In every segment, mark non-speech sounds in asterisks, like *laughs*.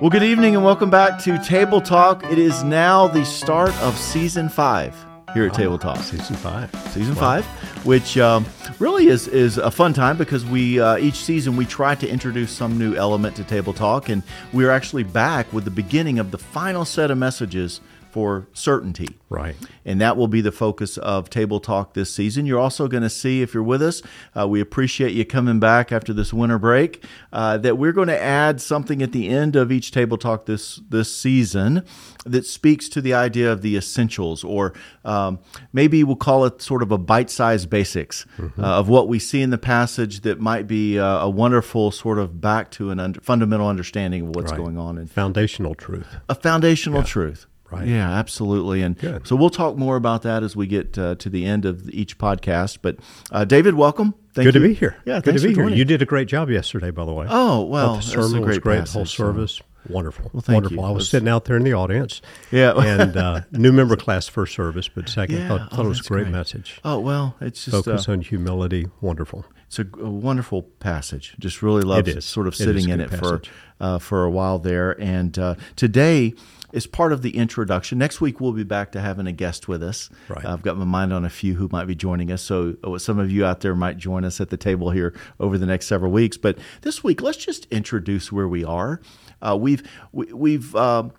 Well, good evening and welcome back to Table Talk. It is now the start of season five here at Table Talk. Season five. Season five, which um, really is is a fun time because we uh, each season we try to introduce some new element to Table Talk, and we are actually back with the beginning of the final set of messages for certainty. Right. And that will be the focus of Table Talk this season. You're also going to see, if you're with us, uh, we appreciate you coming back after this winter break, uh, that we're going to add something at the end of each Table Talk this, this season that speaks to the idea of the essentials, or um, maybe we'll call it sort of a bite sized basics mm-hmm. uh, of what we see in the passage that might be uh, a wonderful sort of back to an under, fundamental understanding of what's right. going on. In, foundational truth. A foundational yeah. truth. Right. Yeah, absolutely. And Good. so we'll talk more about that as we get uh, to the end of each podcast. But uh, David, welcome. Thank Good you. to be here. Yeah, Good to be here. You did a great job yesterday, by the way. Oh well, the sermon was great. Passage, whole service. So. Wonderful. Well, Wonderful. You. I was, was sitting out there in the audience. Yeah. and uh, *laughs* new member class first service, but second, yeah. thought, thought oh, it was a great, great, message. Oh well, it's just focus uh, on humility. Wonderful. It's a, a, wonderful passage. Just really loved love sort of sitting it in it passage. for uh, for a while there. And uh, today is part of the introduction. Next week we'll be back to having a guest with us. Right. I've got my mind on a few who might be joining us. So uh, some of you out there might join us at the table here over the next several weeks. But this week, let's just introduce where we are. Uh, we've we, have we have um,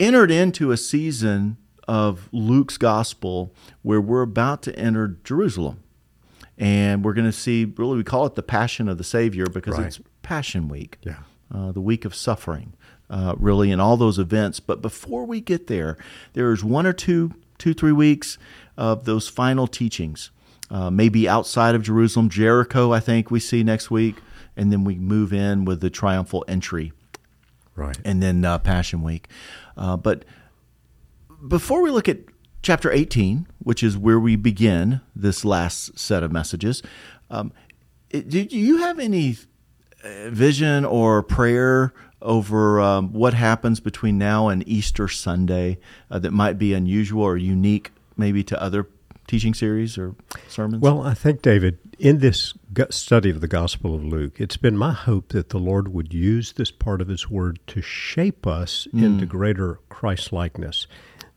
entered into a season of Luke's gospel where we're about to enter Jerusalem. And we're going to see, really, we call it the Passion of the Savior because right. it's Passion Week, yeah. Uh, the week of suffering uh, really in all those events. But before we get there, there's one or two, two, three weeks of those final teachings. Uh, maybe outside of Jerusalem, Jericho, I think we see next week, and then we move in with the triumphal entry, right? And then uh, Passion Week. Uh, but before we look at chapter 18, which is where we begin this last set of messages, um, do you have any uh, vision or prayer over um, what happens between now and Easter Sunday uh, that might be unusual or unique, maybe to other teaching series or sermons? Well, I think, David, in this study of the Gospel of Luke, it's been my hope that the Lord would use this part of His Word to shape us mm. into greater Christ likeness.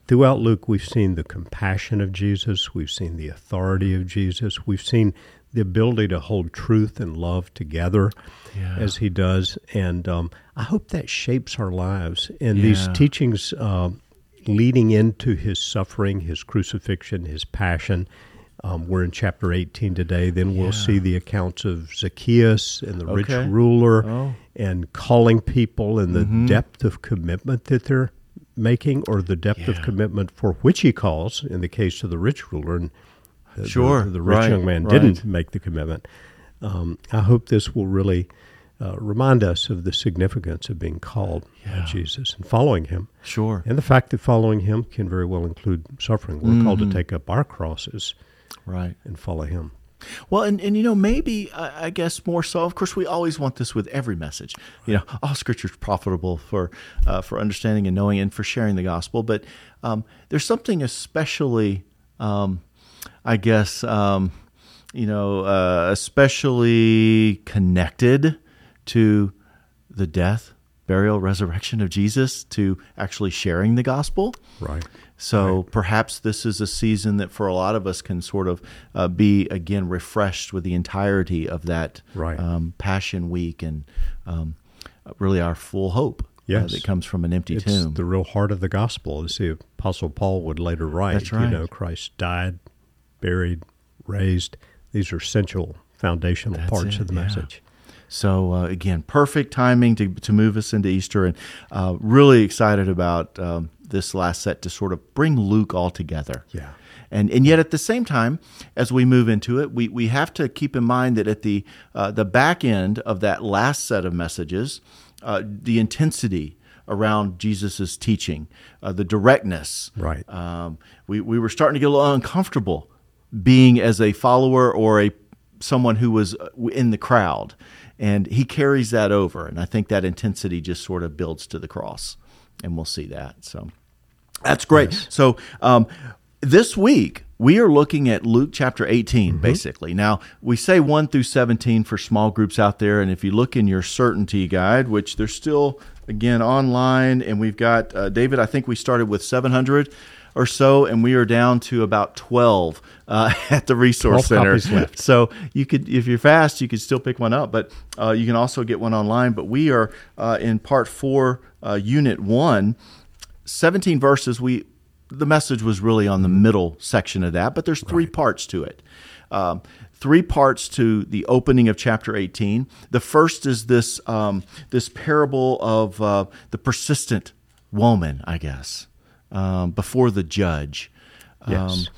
Throughout Luke, we've seen the compassion of Jesus, we've seen the authority of Jesus, we've seen the ability to hold truth and love together yeah. as he does. And um, I hope that shapes our lives. And yeah. these teachings uh, leading into his suffering, his crucifixion, his passion. Um, we're in chapter 18 today. Then we'll yeah. see the accounts of Zacchaeus and the okay. rich ruler oh. and calling people and the mm-hmm. depth of commitment that they're making or the depth of commitment for which he calls in the case of the rich ruler. And the, sure. The, the rich right. young man right. didn't make the commitment. Um, I hope this will really uh, remind us of the significance of being called yeah. by Jesus and following Him. Sure. And the fact that following Him can very well include suffering. We're mm-hmm. called to take up our crosses right. and follow Him. Well, and, and you know, maybe, I, I guess more so, of course, we always want this with every message. You know, all scripture is profitable for, uh, for understanding and knowing and for sharing the gospel. But um, there's something especially, um, I guess, um, you know, uh, especially connected to the death, burial, resurrection of Jesus, to actually sharing the gospel. Right. So right. perhaps this is a season that for a lot of us can sort of uh, be again refreshed with the entirety of that right. um, Passion Week and um, really our full hope. Yes. Uh, that comes from an empty it's tomb. the real heart of the gospel, as the Apostle Paul would later write. That's right. You know, Christ died, buried, raised. These are essential foundational That's parts it, of the yeah. message. So uh, again, perfect timing to to move us into Easter, and uh, really excited about um, this last set to sort of bring Luke all together. Yeah. And, and yet at the same time, as we move into it, we, we have to keep in mind that at the uh, the back end of that last set of messages, uh, the intensity around Jesus' teaching, uh, the directness. Right. Um, we, we were starting to get a little uncomfortable being as a follower or a someone who was uh, in the crowd. And he carries that over. And I think that intensity just sort of builds to the cross. And we'll see that. So that's great. So um, this week, we are looking at Luke chapter 18, basically. Now, we say 1 through 17 for small groups out there. And if you look in your certainty guide, which there's still, again, online, and we've got, uh, David, I think we started with 700 or so, and we are down to about 12 uh, *laughs* at the resource center. left. So you could, if you're fast, you could still pick one up, but uh, you can also get one online. But we are uh, in part four, uh, unit one, 17 verses. We the message was really on the middle section of that, but there's three parts to it. Um, three parts to the opening of chapter 18. The first is this um, this parable of uh, the persistent woman, I guess, um, before the judge. Yes.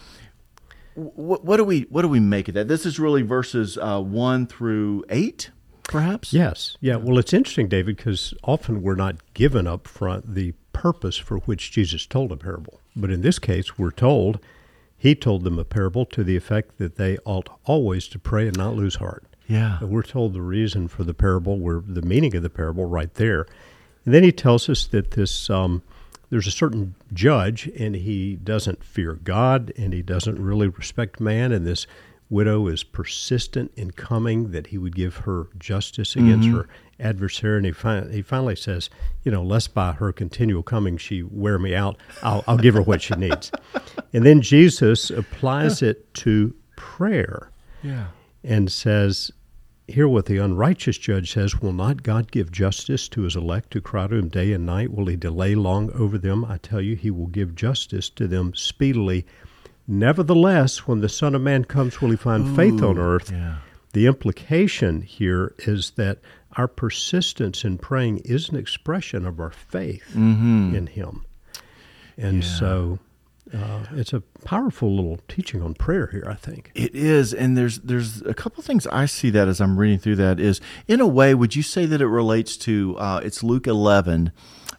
What, what do we what do we make of that? This is really verses uh, one through eight, perhaps. Yes. Yeah. Well, it's interesting, David, because often we're not given up front the purpose for which Jesus told a parable. But in this case, we're told he told them a parable to the effect that they ought always to pray and not lose heart. Yeah. And we're told the reason for the parable, we're the meaning of the parable right there. And then he tells us that this um, there's a certain judge, and he doesn't fear God, and he doesn't really respect man, and this widow is persistent in coming that he would give her justice against mm-hmm. her adversary. And he, fin- he finally says, you know, lest by her continual coming she wear me out, I'll, I'll give her what she needs. *laughs* And then Jesus applies it to prayer Yeah. and says, Hear what the unrighteous judge says Will not God give justice to his elect who cry to him day and night? Will he delay long over them? I tell you, he will give justice to them speedily. Nevertheless, when the Son of Man comes, will he find faith on earth? Yeah. The implication here is that our persistence in praying is an expression of our faith mm-hmm. in him. And so uh, it's a powerful little teaching on prayer here, I think. It is, and there's there's a couple things I see that as I'm reading through that is in a way. Would you say that it relates to uh, it's Luke 11,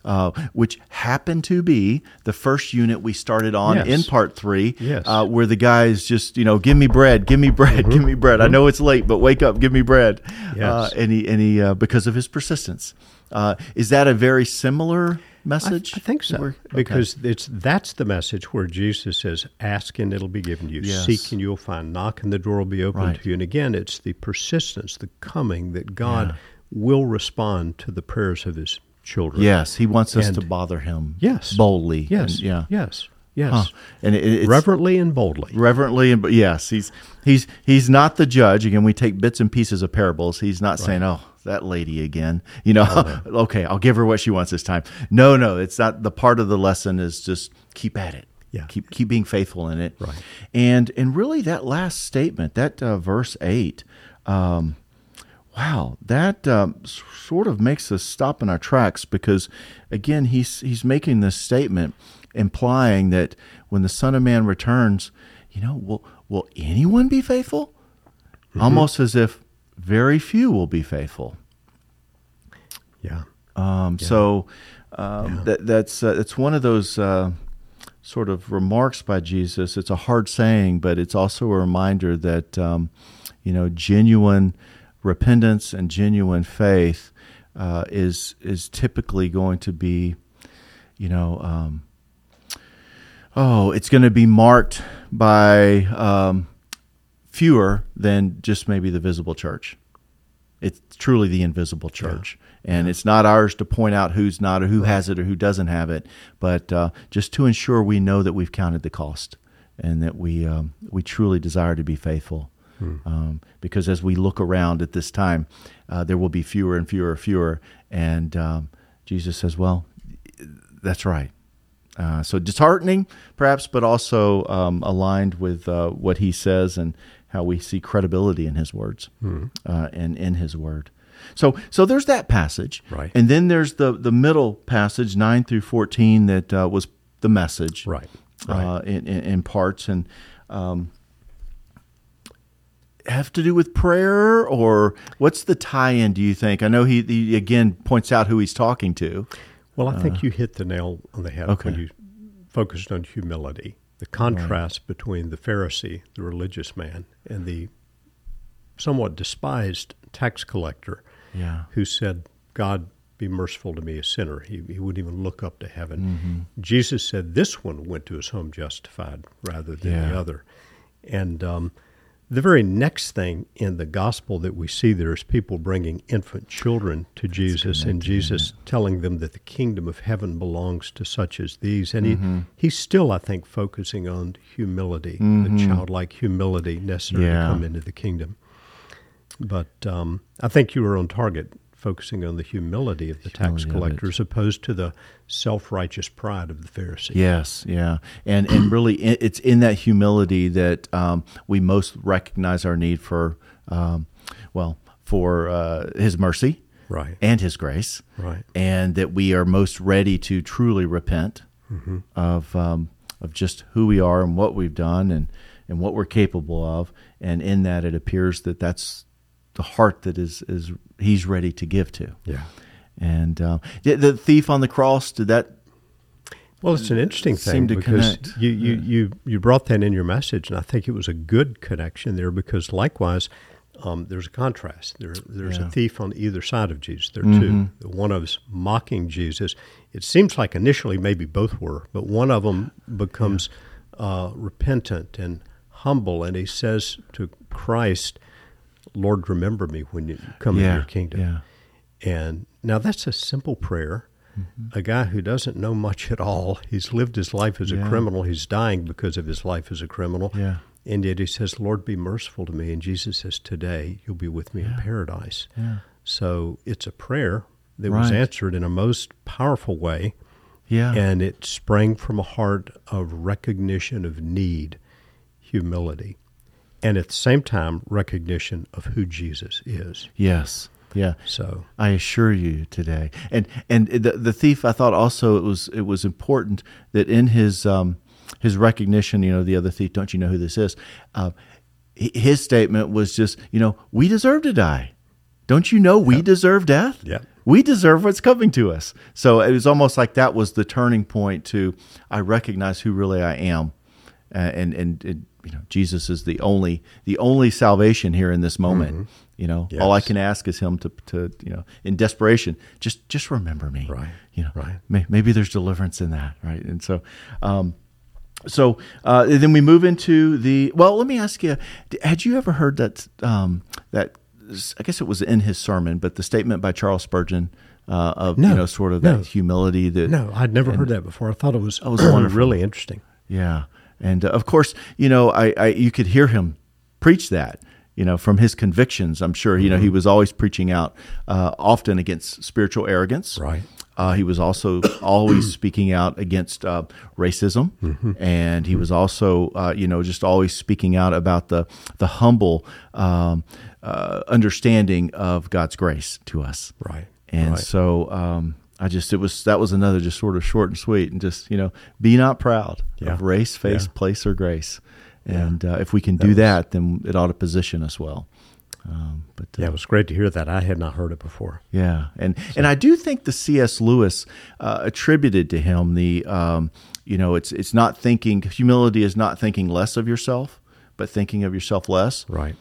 uh, which happened to be the first unit we started on Yes. in part three, Yes. uh, where the guy is just you know give me bread, give me bread, give me bread. I know it's late, but wake up, give me bread. Mm-hmm. Yes. Uh, and he and he uh, because of his persistence. Uh, is that a very similar message? I think so We're- okay. because it's that's the message where Jesus says, "Ask and it'll be given to you; Yes. seek and you'll find; knock and the door will be opened Right. to you." And again, it's the persistence, the coming that God will respond to the prayers of His children. yes, he wants us And- to bother him. Yes. boldly. Yes. and- yeah. Yes. Yes. Huh. And it, it's, Reverently and boldly. reverently and yes he's he's he's not the judge again we take bits and pieces of parables he's not saying oh that lady again you know *laughs* okay i'll give her what she wants this time no no it's not the part of the lesson is just keep at it Yeah. keep keep being faithful in it Right. and and really that last statement that uh, verse 8 um Wow, that um, sort of makes us stop in our tracks because, again, he's he's making this statement implying that when the Son of Man returns, you know, will will anyone be faithful? Almost as if very few will be faithful. Yeah. Um, So um, that that's uh, it's one of those uh, sort of remarks by Jesus. It's a hard saying, but it's also a reminder that um, you know genuine repentance and genuine faith uh, is is typically going to be, you know. Um, Oh, it's going to be marked by um, fewer than just maybe the visible church. It's truly the invisible church, and it's not ours to point out who's not or who has it or who doesn't have it, but uh, just to ensure we know that we've counted the cost and that we um, we truly desire to be faithful. Um, because as we look around at this time, uh, there will be fewer and fewer and fewer, and um, Jesus says, "Well, that's right." Uh, so disheartening, perhaps, but also um, aligned with uh, what he says and how we see credibility in his words uh, and in his word. So, so there's that passage, Right. And then there's the the middle passage, nine through fourteen, that uh, was the message, Right. Uh, in, in, in parts and. Um, have to do with prayer or what's the tie-in do you think i know he, he again points out who he's talking to Well, I think you hit the nail on the head Uh, okay. when you focused on humility. The contrast between the Pharisee, the religious man, and the somewhat despised tax collector yeah who said, God, be merciful to me, a sinner. He, he wouldn't even look up to heaven. Mm-hmm. Jesus said this one went to his home justified rather than the other. And um, the very next thing in the gospel that we see there is people bringing infant children to Jesus and Jesus telling them that the kingdom of heaven belongs to such as these. And Mm-hmm. he, he's still, I think, focusing on humility, the childlike humility necessary Yeah. to come into the kingdom. But um, I think you were on target, focusing on the humility of the tax Humility it. collector as opposed to the self righteous pride of the Pharisee. Yes, yeah, and and really, it's in that humility that um, we most recognize our need for, um, well, for uh, His mercy, Right. and His grace, Right. and that we are most ready to truly repent Mm-hmm. of um, of just who we are and what we've done and and what we're capable of, and in that it appears that that's the heart that is is He's ready to give to. Yeah. And uh, the, thief on the cross did that Well, it's an interesting thing to because connect. you, you, you, you brought that in your message, and I think it was a good connection there because likewise, um, there's a contrast. There, there's Yeah. Mm-hmm. a thief on either side of Jesus. There are two. One of us mocking Jesus. It seems like initially maybe both were, but one of them becomes uh, repentant and humble, and he says to Christ, "Lord, remember me when you come into Yeah, your kingdom." yeah. And now that's a simple prayer. Mm-hmm. A guy who doesn't know much at all. He's lived his life as Yeah. a criminal. He's dying because of his life as a criminal. Yeah. And yet he says, Lord, be merciful to me. And Jesus says, Today you'll be with me in paradise. Yeah. So it's a prayer that was answered in a most powerful way. Yeah. And it sprang from a heart of recognition of need, humility, and at the same time, recognition of who Jesus is. yes. Yeah. So, I assure you today. And and the the thief I thought also it was it was important that in his um his recognition, you know, the other thief, don't you know who this is? Uh, his statement was just, you know, we deserve to die. Don't you know we deserve death? Yep. We deserve what's coming to us. So it was almost like that was the turning point to I recognize who really I am. And, and and you know Jesus is the only the only salvation here in this moment. You know, all I can ask is Him to to you know in desperation just just remember me. Right. You know. Right. May, maybe there's deliverance in that. Right. And so. Um, so uh, then we move into the well. Let me ask you: Had you ever heard that um, that I guess it was in his sermon, but the statement by Charles Spurgeon uh, of No, you know sort of no. that humility that no, I'd never heard that before. I thought it was, I was *clears throat* really interesting. yeah, and uh, of course, you know, I, I you could hear him preach that, you know, from his convictions. I'm sure, you know, Mm-hmm. he was always preaching out uh, often against spiritual arrogance. Right. Uh, he was also *coughs* always speaking out against uh, racism, Mm-hmm. and he was also, uh, you know, just always speaking out about the the humble um, uh, understanding of God's grace to us. Right. And right. so um, I just it was that was another just sort of short and sweet and just you know be not proud Yeah. of race, face, Yeah. place, or grace. And uh, if we can do that, then it ought to position us well. Um, but uh, yeah, it was great to hear that. I had not heard it before. yeah, and and I do think the C.S. Lewis uh, attributed to him the um, you know it's it's not thinking humility is not thinking less of yourself, but thinking of yourself less. Right.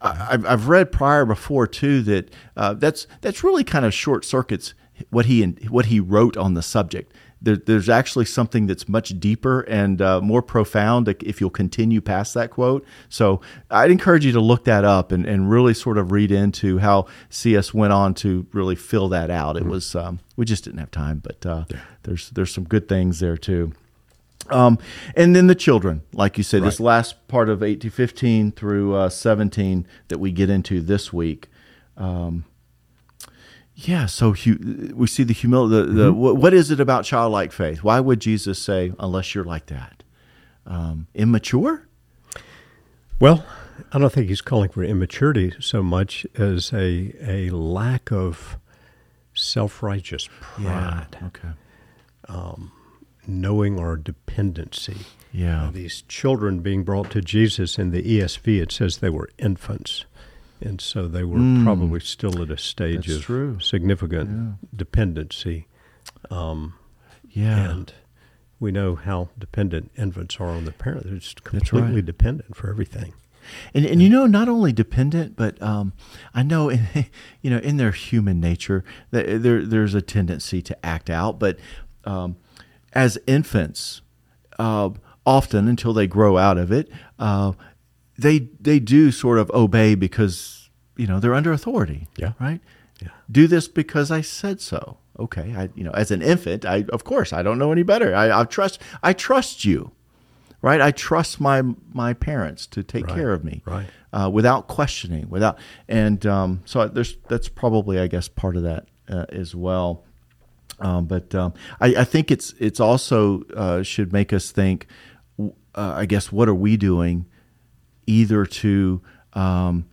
I- I've, I've read prior before too that uh, that's that's really kind of short circuits what he what he wrote on the subject. There, there's actually something that's much deeper and uh, more profound if you'll continue past that quote. So I'd encourage you to look that up and, and really sort of read into how C.S. went on to really fill that out. It was um, we just didn't have time, but uh, there's there's some good things there too. Um, and then the children, like you said, this last part of 8 to 15 through uh, 17 that we get into this week. Um, yeah, so hu- we see the humility. The, the, what, what is it about childlike faith? Why would Jesus say, unless you're like that? Um, immature? Well, I don't think he's calling for immaturity so much as a a lack of self righteous pride, Okay. knowing our dependency. Yeah. Uh, these children being brought to Jesus in the ESV, it says they were infants. And so they were probably still at a stage. That's of true. significant dependency. Yeah. And we know how dependent infants are on their parents. They're just completely right. dependent for everything. And and you know, not only dependent, but um, I know in *laughs* you know in their human nature there there's a tendency to act out. But um, as infants, uh, often until they grow out of it, uh, they they do sort of obey because you know they're under authority. Yeah. Right. Yeah. Do this because I said so. Okay. I you know as an infant, I of course I don't know any better. I, I trust I trust you right? I trust my my parents to take Right, care of me, right. Uh, without questioning, without, and um, so there's that's probably I guess part of that uh, as well. Um, but um, I, I think it's it's also uh, should make us think. Uh, I guess what are we doing, either to um,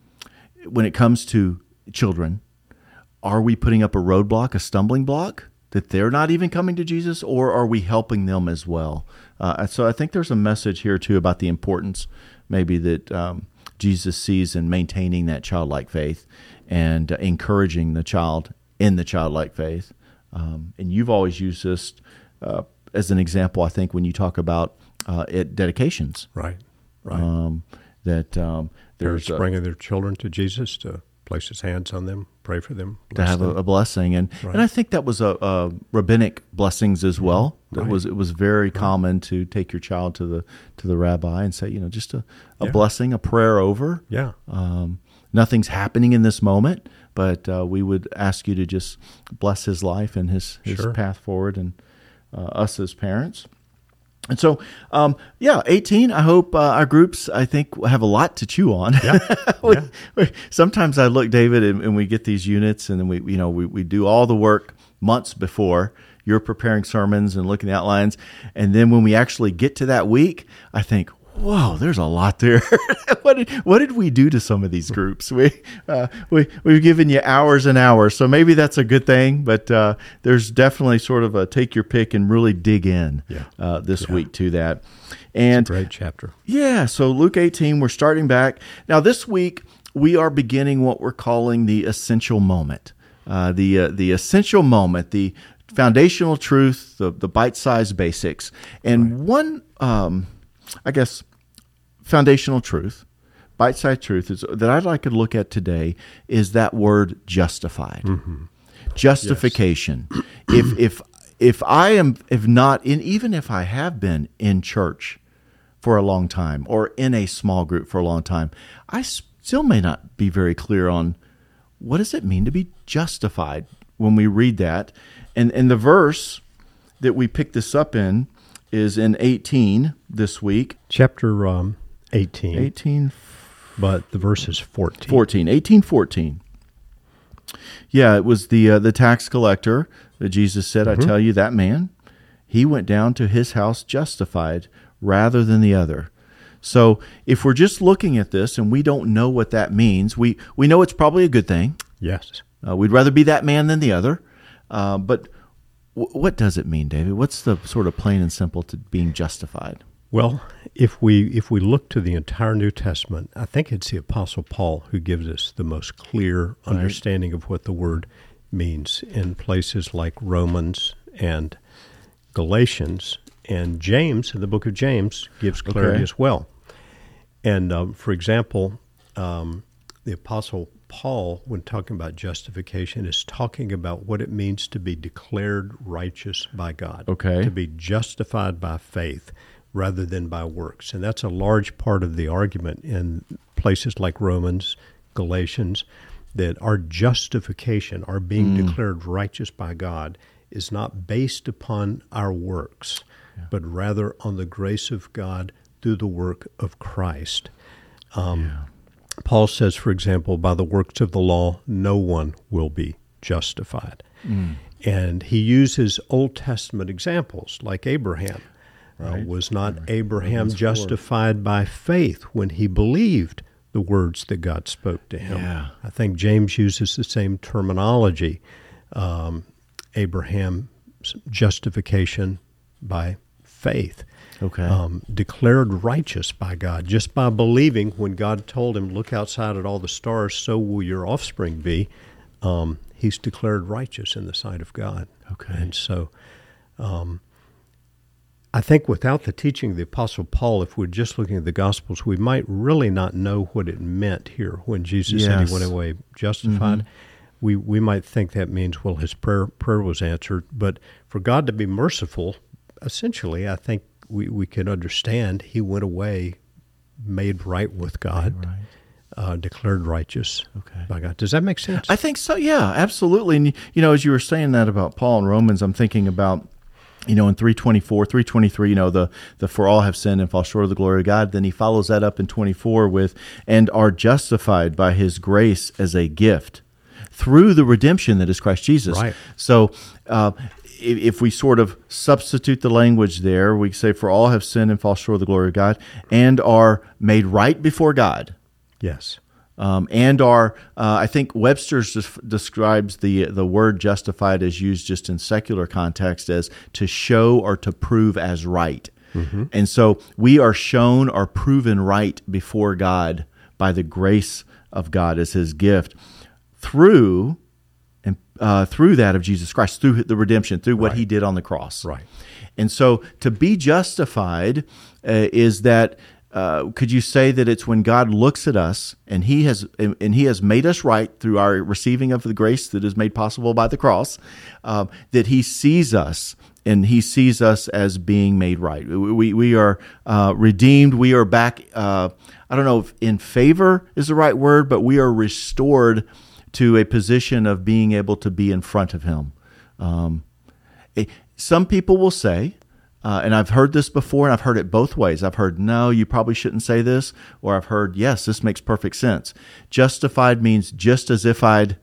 when it comes to children, are we putting up a roadblock, a stumbling block that they're not even coming to Jesus, or are we helping them as well? Uh, so I think there's a message here too about the importance, maybe that um, Jesus sees in maintaining that childlike faith and uh, encouraging the child in the childlike faith. Um, and you've always used this uh, as an example, I think, when you talk about uh, it dedications. Right. Right. Um, that um, there's a- bringing their children to Jesus to place his hands on them, pray for them, to have a, them. a blessing, and Right. and I think that was a, a rabbinic blessings as well. That Right. was it was very common to take your child to the to the rabbi and say, you know, just a, a Yeah. blessing, a prayer over. yeah. Um, nothing's happening in this moment, but uh, we would ask you to just bless his life and his his Sure. path forward, and uh, us as parents. And so, um, yeah, 18. I hope uh, our groups, I think, have a lot to chew on. Yeah. *laughs* We- Yeah. we- sometimes I look, David, and, and we get these units, and then we, you know, we, we do all the work months before. You're preparing sermons and looking at outlines, and then when we actually get to that week, I think, whoa, there's a lot there. *laughs* what did what did we do to some of these groups? We uh, we we've given you hours and hours, so maybe that's a good thing. But uh, there's definitely sort of a take your pick and really dig in Yeah. uh, this Yeah. week to that. And Great chapter. yeah, so Luke 18, we're starting back. Now, this week, we are beginning what we're calling the essential moment. Uh, the, uh, the essential moment, the foundational truth, the, the bite sized basics. And one, um, I guess, foundational truth, bite sized truth is, that I'd like to look at today is that word justified. Mm-hmm. Justification. if, if, if I am, if not, in, even if I have been in church for a long time or in a small group for a long time, I still may not be very clear on what does it mean to be justified when we read that. And, and the verse that we pick this up in is in 18 this week. Chapter um, 18, 18, but the verse is 14. 14, 18, 14. Yeah, it was the uh, the tax collector that Jesus said, "I tell you, that man, he went down to his house justified rather than the other." So, if we're just looking at this and we don't know what that means, we we know it's probably a good thing. Yes. Uh, we'd rather be that man than the other. Uh, but what does it mean, David? What's the sort of plain and simple to being justified? Well, if we if we look to the entire New Testament, I think it's the Apostle Paul who gives us the most clear understanding of what the word means in places like Romans and Galatians, and James in the book of James gives clarity Okay. as well. And um, for example, um, the Apostle Paul, when talking about justification, is talking about what it means to be declared righteous by God. Okay. To be justified by faith rather than by works. And that's a large part of the argument in places like Romans, Galatians, that our justification, our being declared righteous by God, is not based upon our works, but rather on the grace of God through the work of Christ. Um, Paul says, for example, by the works of the law, no one will be justified. And he uses Old Testament examples like Abraham. Uh, was not Abraham justified by faith when he believed the words that God spoke to him? Yeah. I think James uses the same terminology. Um, Abraham's justification by faith Okay. um, declared righteous by God just by believing when God told him, Look outside at all the stars, so will your offspring be. Um, he's declared righteous in the sight of God. Okay. And so um, I think without the teaching of the Apostle Paul, if we're just looking at the Gospels, we might really not know what it meant here when Jesus said he went away justified. We we might think that means well his prayer prayer was answered, but for God to be merciful, essentially, I think we, we can understand he went away, made right with God, Right. uh, declared righteous Okay. by God. Does that make sense? I think so. Yeah, absolutely. And you know, as you were saying that about Paul in Romans, I'm thinking about you know in 324 323 you know the the for all have sinned and fall short of the glory of god then he follows that up in 24 with and are justified by his grace as a gift through the redemption that is christ jesus Right. so uh, if, we sort of substitute the language there we say for all have sinned and fall short of the glory of god and are made right before god yes. um, and are uh, I think Webster's des- describes the the word justified as used just in secular context as to show or to prove as right. And so we are shown or proven right before God by the grace of God as His gift through uh, through that of Jesus Christ, through the redemption, through what He did on the cross. Right. And so to be justified uh, is that uh, could you say that it's when God looks at us and he has and, and he has made us right through our receiving of the grace that is made possible by the cross um, that he sees us and he sees us as being made right. We, we are uh, redeemed. We are back. Uh, I don't know if in favor is the right word, but we are restored to a position of being able to be in front of him. Um, Eh, some people will say, uh, and I've heard this before, and I've heard it both ways. I've heard, no, you probably shouldn't say this, or I've heard, yes, this makes perfect sense. Justified means just as if I'd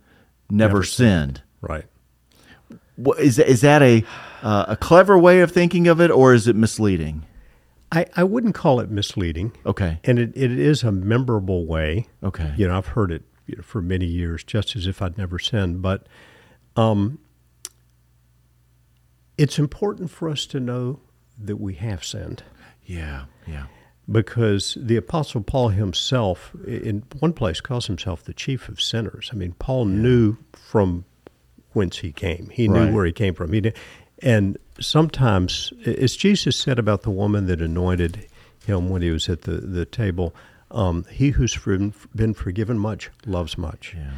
never, Never sinned. Right. What, is, is that a, uh, a clever way of thinking of it, or is it misleading? I, I wouldn't call it misleading. Okay. And it, it is a memorable way. Okay. You know, I've heard it you know, for many years, just as if I'd never sinned. But um, it's important for us to know that we have sinned Yeah. Yeah. because the Apostle Paul himself, in one place, calls himself the chief of sinners. I mean, Paul knew from whence he came, he knew where he came from. He did, and sometimes, as Jesus said about the woman that anointed him when he was at the, the table, um, he who's been forgiven much loves much. Yeah.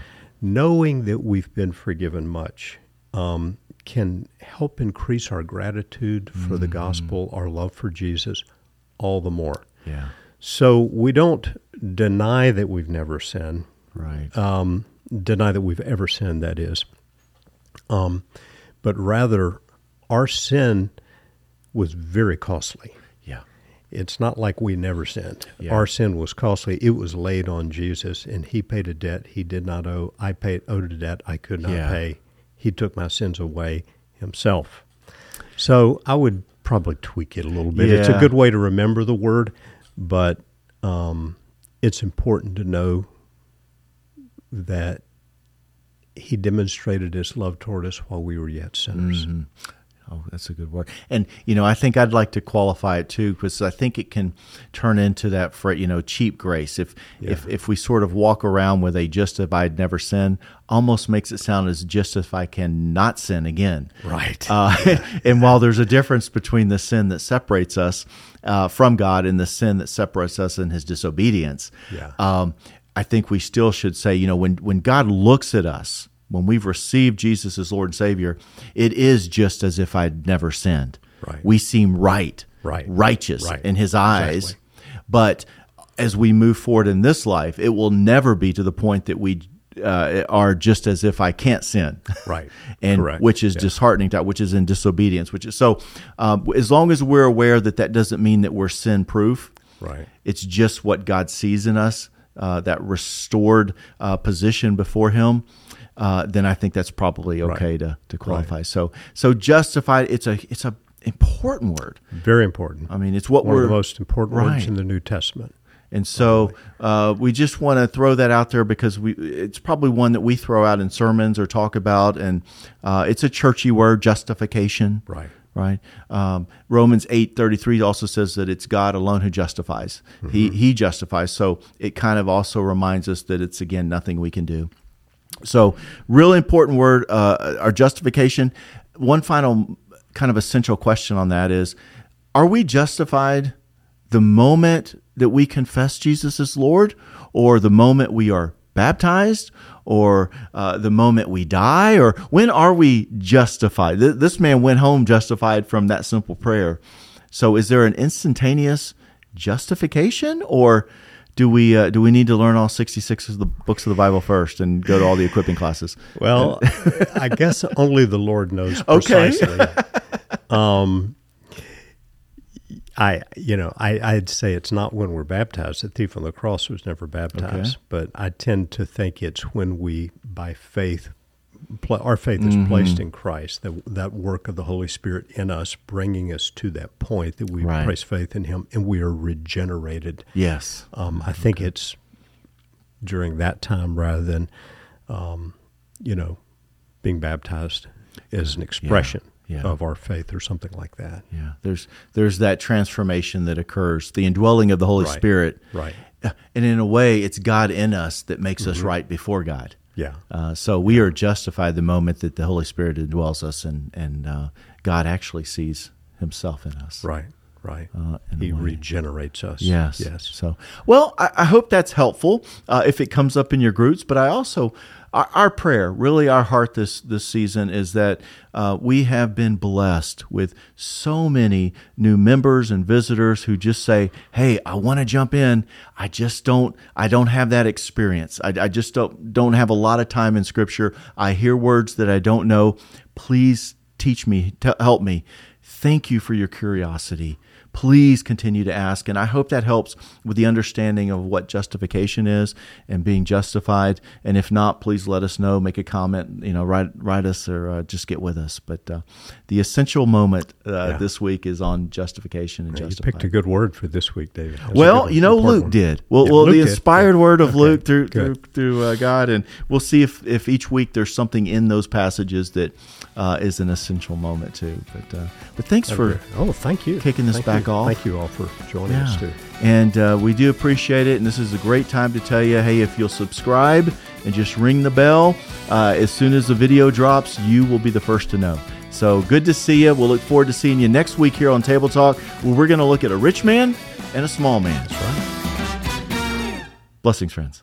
Knowing that we've been forgiven much um, can help increase our gratitude for the gospel, our love for Jesus, all the more. Yeah. So we don't deny that we've never sinned, Right. um, deny that we've ever sinned, that is, um, but rather our sin was very costly. Yeah. It's not like we never sinned. Yeah. Our sin was costly. It was laid on Jesus, and He paid a debt He did not owe. I paid owed a debt I could not Yeah. pay. He took my sins away Himself. So I would probably tweak it a little bit. It's a good way to remember the word, but um, it's important to know that He demonstrated His love toward us while we were yet sinners. Mm-hmm. Oh, that's a good word. And you know, I think I'd like to qualify it too, because I think it can turn into that for you know cheap grace. If if if we sort of walk around with a just if I'd never sin, almost makes it sound as just if I can not sin again. Right. Uh, *laughs* *laughs* and while there's a difference between the sin that separates us uh, from God and the sin that separates us in His disobedience, Yeah. um, I think we still should say, you know, when when God looks at us, when we've received Jesus as Lord and Savior, it is just as if I'd never sinned. Right. We seem right, Right. righteous Right. in His eyes. Exactly. But as we move forward in this life, it will never be to the point that we uh, are just as if I can't sin. Right. *laughs* and Correct. which is Yeah. disheartening to which is in disobedience which is so um, as long as we're aware that that doesn't mean that we're sin proof Right. it's just what god sees in us uh, that restored uh, position before him uh, then i think that's probably okay Right. to, to qualify so so justified it's a it's a important word Very important. i mean it's what One we're of the most important Right. words in the New Testament. and so uh, we just want to throw that out there because we it's probably one that we throw out in sermons or talk about, and uh, it's a churchy word, justification. Right. Right. Um, Romans eight thirty three also says that it's God alone who justifies. He He justifies. So it kind of also reminds us that it's again nothing we can do. So, really important word, uh, our justification. One final kind of essential question on that is are we justified the moment that we confess Jesus as Lord, or the moment we are baptized, or uh, the moment we die, or when are we justified? This man went home justified from that simple prayer. So, is there an instantaneous justification, or do we uh, do we need to learn all 66 of the books of the Bible first and go to all the equipping classes? Well, I guess only the Lord knows *laughs* precisely. Okay. um, I, you know, I, I'd say it's not when we're baptized. The thief on the cross was never baptized, okay. but I tend to think it's when we, by faith, our faith is mm-hmm. placed in Christ. That that work of the Holy Spirit in us, bringing us to that point that we right. place faith in Him, and we are regenerated. Yes, um, I think it's during that time rather than, um, you know, being baptized as an expression. Yeah yeah. of our faith or something like that. Yeah, there's there's that transformation that occurs, the indwelling of the Holy right. Spirit. Right. And in a way, it's God in us that makes mm-hmm. us right before God. Yeah. Uh, so we are justified the moment that the Holy Spirit indwells us, and and uh, God actually sees Himself in us. Right. Right. Uh, he regenerates us. Yes. Yes. So, well, I, I hope that's helpful uh, if it comes up in your groups. But I also our, our, prayer, really our heart this, this season is that uh, we have been blessed with so many new members and visitors who just say, Hey, I want to jump in. I just don't, I don't have that experience. I, I just don't, don't have a lot of time in scripture. I hear words that I don't know. Please teach me, t- help me. Thank you for your curiosity please continue to ask. And I hope that helps with the understanding of what justification is and being justified. And if not, please let us know, make a comment, you know, write, write us or uh, just get with us. But uh, the essential moment uh, yeah. this week is on justification and yeah, justified. You picked a good word for this week, David. That's well, good, you know, Luke one. did. Well, yeah, well Luke the inspired did. word of okay. Luke through, through, through uh, God. And we'll see if, if each week there's something in those passages that uh, is an essential moment too. But, uh, but thanks okay. for oh, thank you. kicking this thank back you. off. Thank you all for joining yeah. us too. And uh, we do appreciate it. And this is a great time to tell you hey, if you'll subscribe and just ring the bell, uh, as soon as the video drops, you will be the first to know. So good to see you. We'll look forward to seeing you next week here on Table Talk, where we're going to look at a rich man and a small man. That's right. Blessings, friends.